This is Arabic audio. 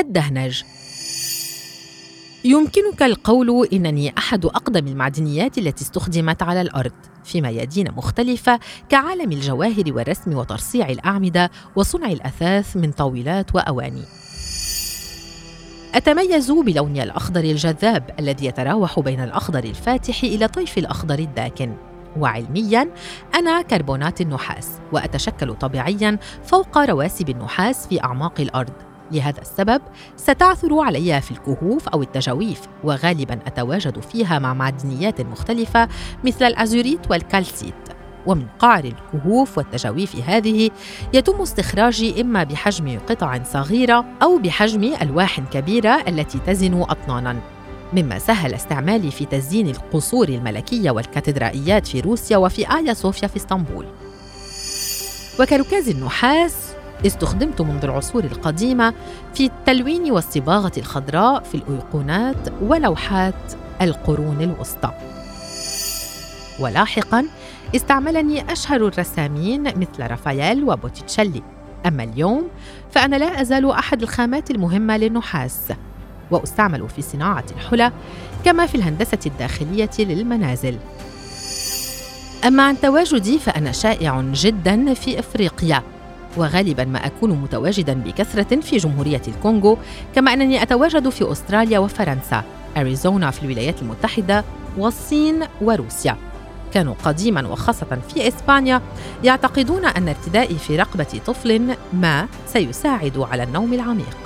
الدهنج. يمكنك القول إنني أحد أقدم المعدنيات التي استخدمت على الأرض في ميادين مختلفه كعالم الجواهر والرسم وترصيع الأعمدة وصنع الأثاث من طاولات وأواني. أتميز بلوني الأخضر الجذاب الذي يتراوح بين الأخضر الفاتح إلى طيف الأخضر الداكن. وعلميا أنا كربونات النحاس وأتشكل طبيعيا فوق رواسب النحاس في أعماق الأرض. لهذا السبب ستعثر علي في الكهوف أو التجاويف وغالبا أتواجد فيها مع معدنيات مختلفة مثل الأزوريت والكالسيت. ومن قعر الكهوف والتجاويف هذه يتم استخراجي إما بحجم قطع صغيرة أو بحجم ألواح كبيرة التي تزن أطناناً. مما سهل استعمالي في تزيين القصور الملكية والكاتدرائيات في روسيا وفي آيا صوفيا في إسطنبول. وكركاز النحاس استخدمت منذ العصور القديمة في التلوين والصباغة الخضراء في الأيقونات ولوحات القرون الوسطى. ولاحقا استعملني أشهر الرسامين مثل رافائيل وبوتيتشيلي. أما اليوم فأنا لا أزال أحد الخامات المهمة للنحاس وأستعمل في صناعة الحلى كما في الهندسة الداخلية للمنازل. أما عن تواجدي فأنا شائع جدا في إفريقيا. وغالبا ما أكون متواجدا بكثرة في جمهورية الكونغو كما أنني أتواجد في أستراليا وفرنسا أريزونا في الولايات المتحدة والصين وروسيا. كانوا قديما وخاصة في إسبانيا يعتقدون أن ارتدائي في رقبة طفل ما سيساعد على النوم العميق.